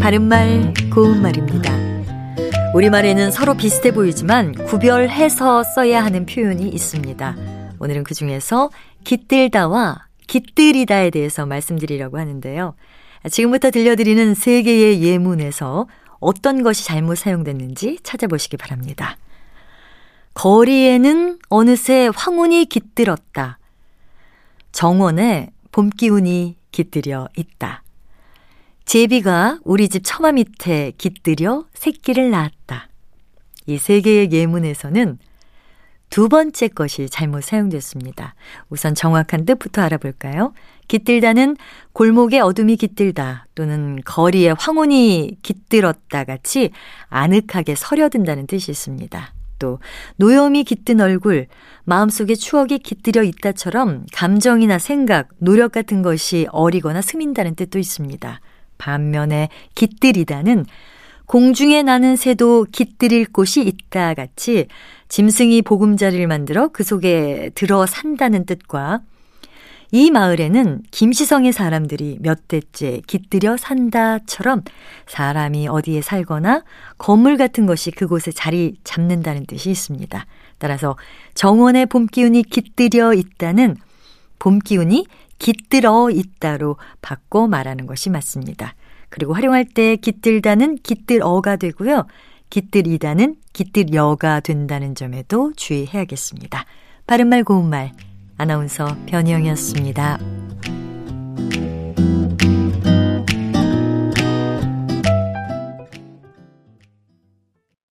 바른말 고운말입니다. 우리말에는 서로 비슷해 보이지만 구별해서 써야 하는 표현이 있습니다. 오늘은 그 중에서 깃들다와 깃들이다에 대해서 말씀드리려고 하는데요. 지금부터 들려드리는 세 개의 예문에서 어떤 것이 잘못 사용됐는지 찾아보시기 바랍니다. 거리에는 어느새 황혼이 깃들었다. 정원에 봄 기운이 깃들여 있다. 제비가 우리 집 처마 밑에 깃들여 새끼를 낳았다. 이 세 개의 예문에서는 두 번째 것이 잘못 사용됐습니다. 우선 정확한 뜻부터 알아볼까요? 깃들다는 골목에 어둠이 깃들다 또는 거리에 황혼이 깃들었다 같이 아늑하게 서려든다는 뜻이 있습니다. 또 노염이 깃든 얼굴, 마음속에 추억이 깃들여 있다처럼 감정이나 생각, 노력 같은 것이 어리거나 스민다는 뜻도 있습니다. 반면에 깃들이다는 공중에 나는 새도 깃들일 곳이 있다 같이 짐승이 보금자리를 만들어 그 속에 들어 산다는 뜻과 이 마을에는 김시성의 사람들이 몇 대째 깃들여 산다처럼 사람이 어디에 살거나 건물 같은 것이 그곳에 자리 잡는다는 뜻이 있습니다. 따라서 정원의 봄 기운이 깃들여 있다는 봄 기운이 깃들어 있다로 바꿔 말하는 것이 맞습니다. 그리고 활용할 때 깃들다는 깃들어가 되고요. 깃들이다는 깃들여가 된다는 점에도 주의해야겠습니다. 바른말 고운말 아나운서 변희영이었습니다.